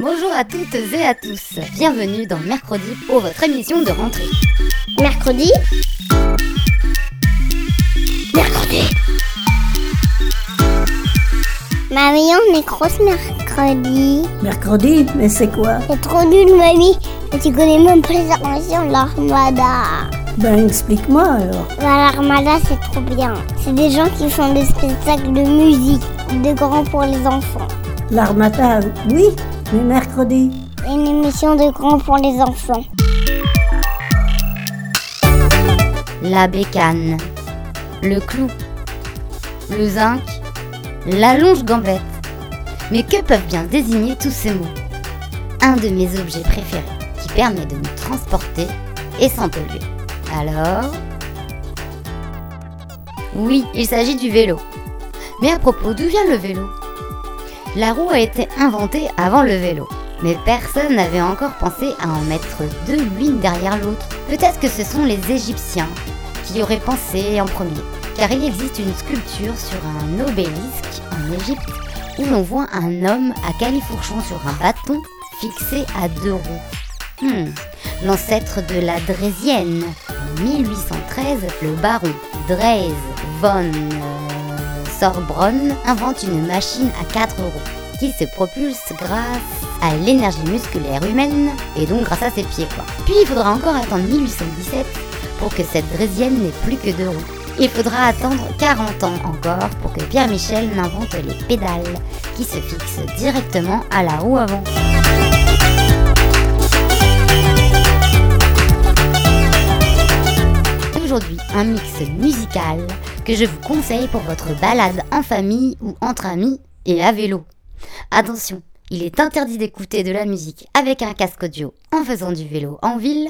Bonjour à toutes et à tous, bienvenue dans Mercredi pour votre émission de rentrée. Mercredi Mercredi Mamie, on est grosse mercredi. Mercredi Mais c'est quoi? C'est trop nul, mamie. Tu connais même pas les de l'armada. Ben explique-moi alors. Bah, L'armada, c'est trop bien. C'est des gens qui font des spectacles de musique, de grands pour les enfants. L'armada, oui, mais mercredi. Une émission de grands pour les enfants. La bécane, le clou, le zinc, la longe gambette. Mais que peuvent bien désigner tous ces mots? Un de mes objets préférés qui permet de nous transporter et sans polluer. Alors Oui, il s'agit du vélo. Mais à propos, d'où vient le vélo? La roue a été inventée avant le vélo. Mais personne n'avait encore pensé à en mettre deux l'une derrière l'autre. Peut-être que ce sont les Égyptiens qui auraient pensé en premier. Car il existe une sculpture sur un obélisque en Égypte où l'on voit un homme à califourchon sur un bâton fixé à deux roues. Hmm, L'ancêtre de la Drésienne. En 1813, le baron Drees von euh, Sorbronne invente une machine à quatre roues qui se propulse grâce à l'énergie musculaire humaine et donc grâce à ses pieds. Puis il faudra encore attendre 1817 pour que cette Drésienne n'ait plus que deux roues. Il faudra attendre 40 ans encore pour que Pierre Michel n'invente les pédales qui se fixent directement à la roue avant. Aujourd'hui, un mix musical que je vous conseille pour votre balade en famille ou entre amis et à vélo. Attention, il est interdit d'écouter de la musique avec un casque audio en faisant du vélo en ville,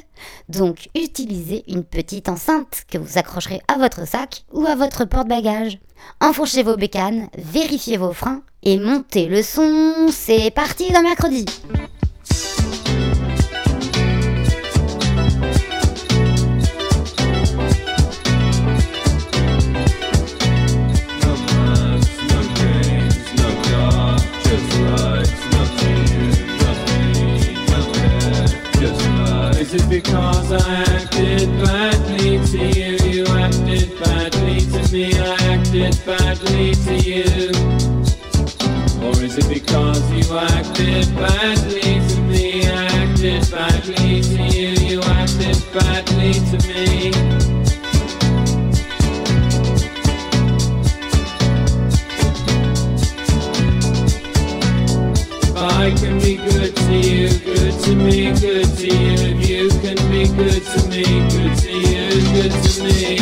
donc utilisez une petite enceinte que vous accrocherez à votre sac ou à votre porte-bagages. Enfoncez vos bécanes, vérifiez vos freins et montez le son. C'est parti dans mercredi. Is it because I acted badly to you? You acted badly to me, I acted badly to you. Or is it because you acted badly to me? I acted badly to you, you acted badly to me. I can be good to you, good to me, good to you. You can be good to me, good to you, good to me.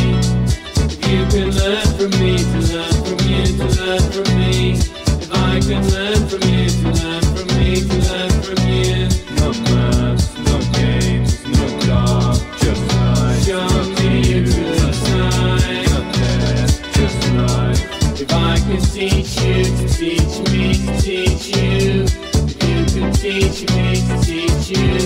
If you can learn from me, to learn from you, to learn from me. If I can learn from you, to learn from me, to learn from you. No maths, no games, no job, just life. Show me a good time. Not death, just life. If I can teach you to teach me to teach you. If you can teach me to teach you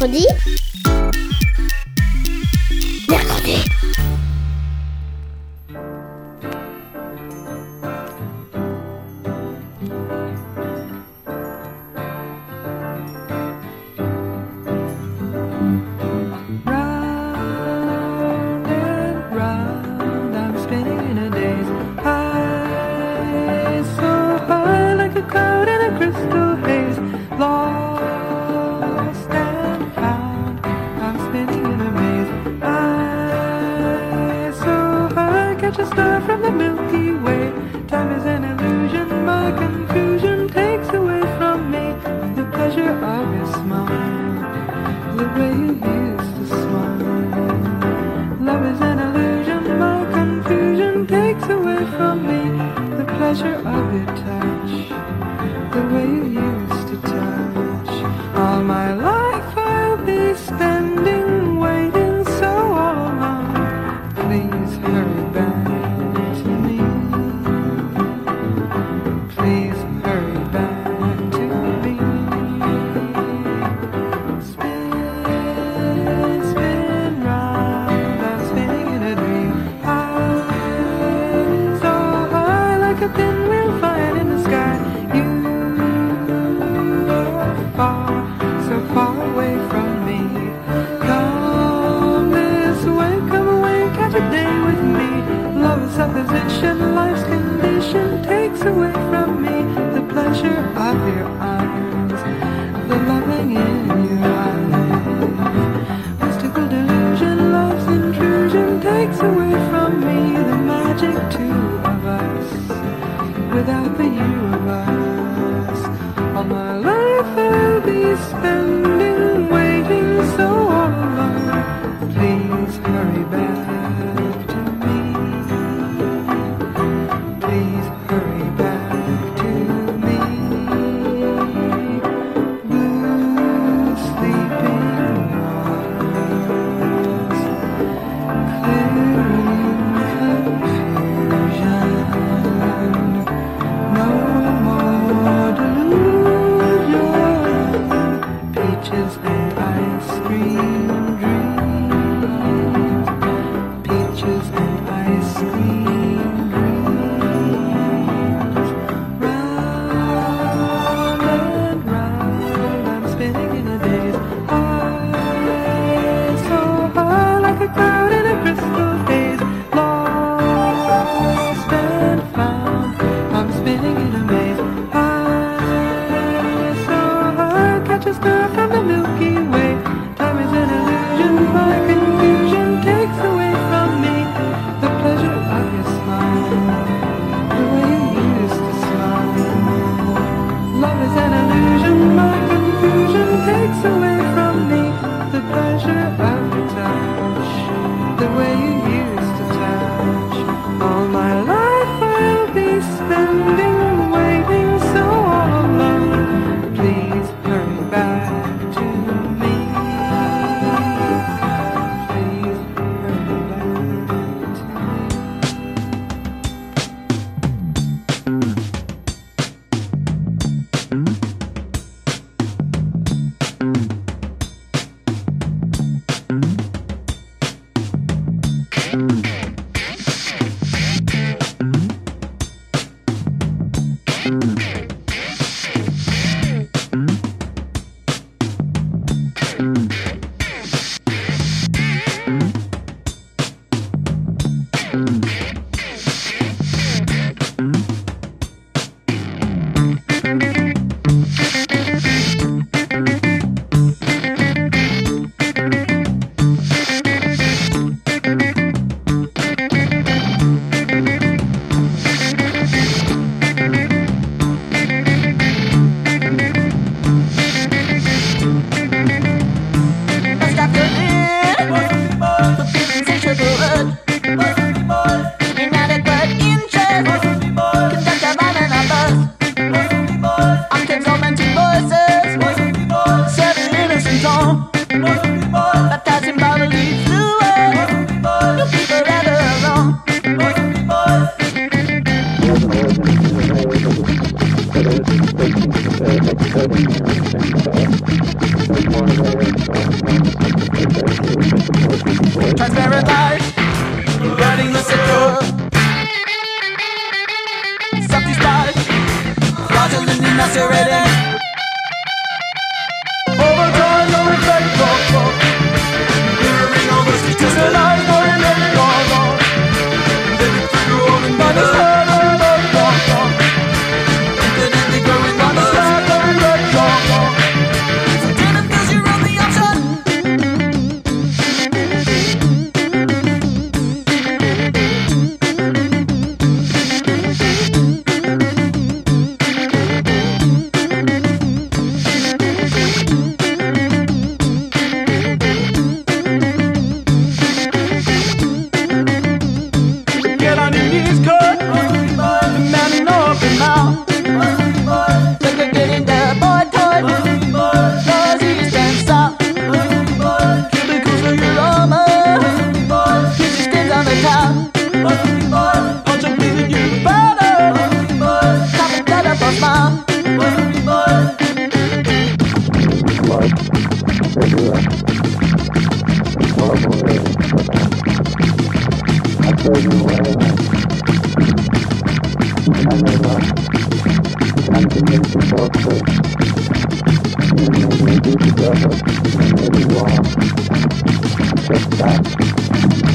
Mercredi. spend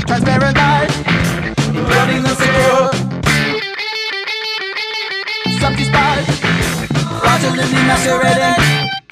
Transparent light. Burning the secure. Subtle spies. Fraudulently masquerading.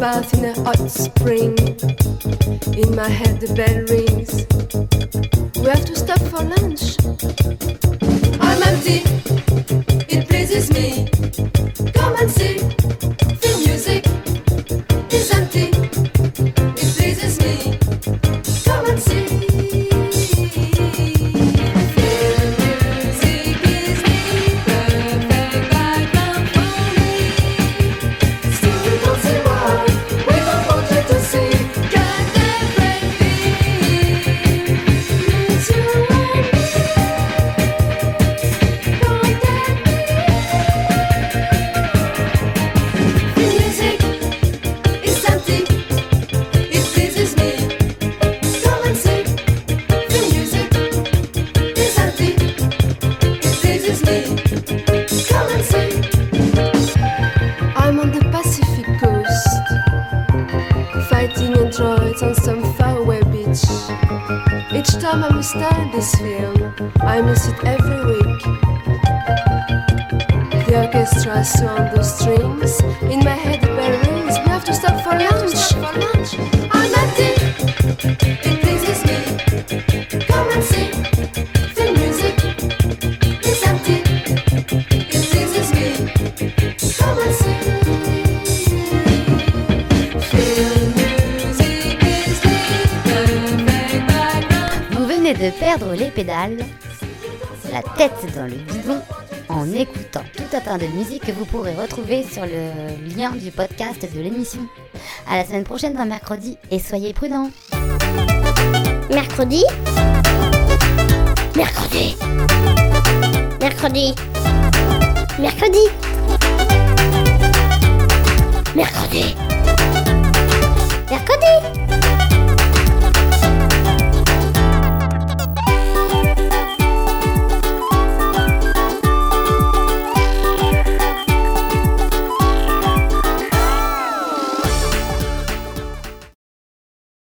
in a hot spring. In my head, the bell rings. We have to stop for lunch. de perdre les pédales, la tête dans le bidon, en écoutant tout un tas de musique que vous pourrez retrouver sur le lien du podcast de l'émission. À la semaine prochaine dans mercredi et soyez prudents. Mercredi? Mercredi. Mercredi. Mercredi. Mercredi. Mercredi.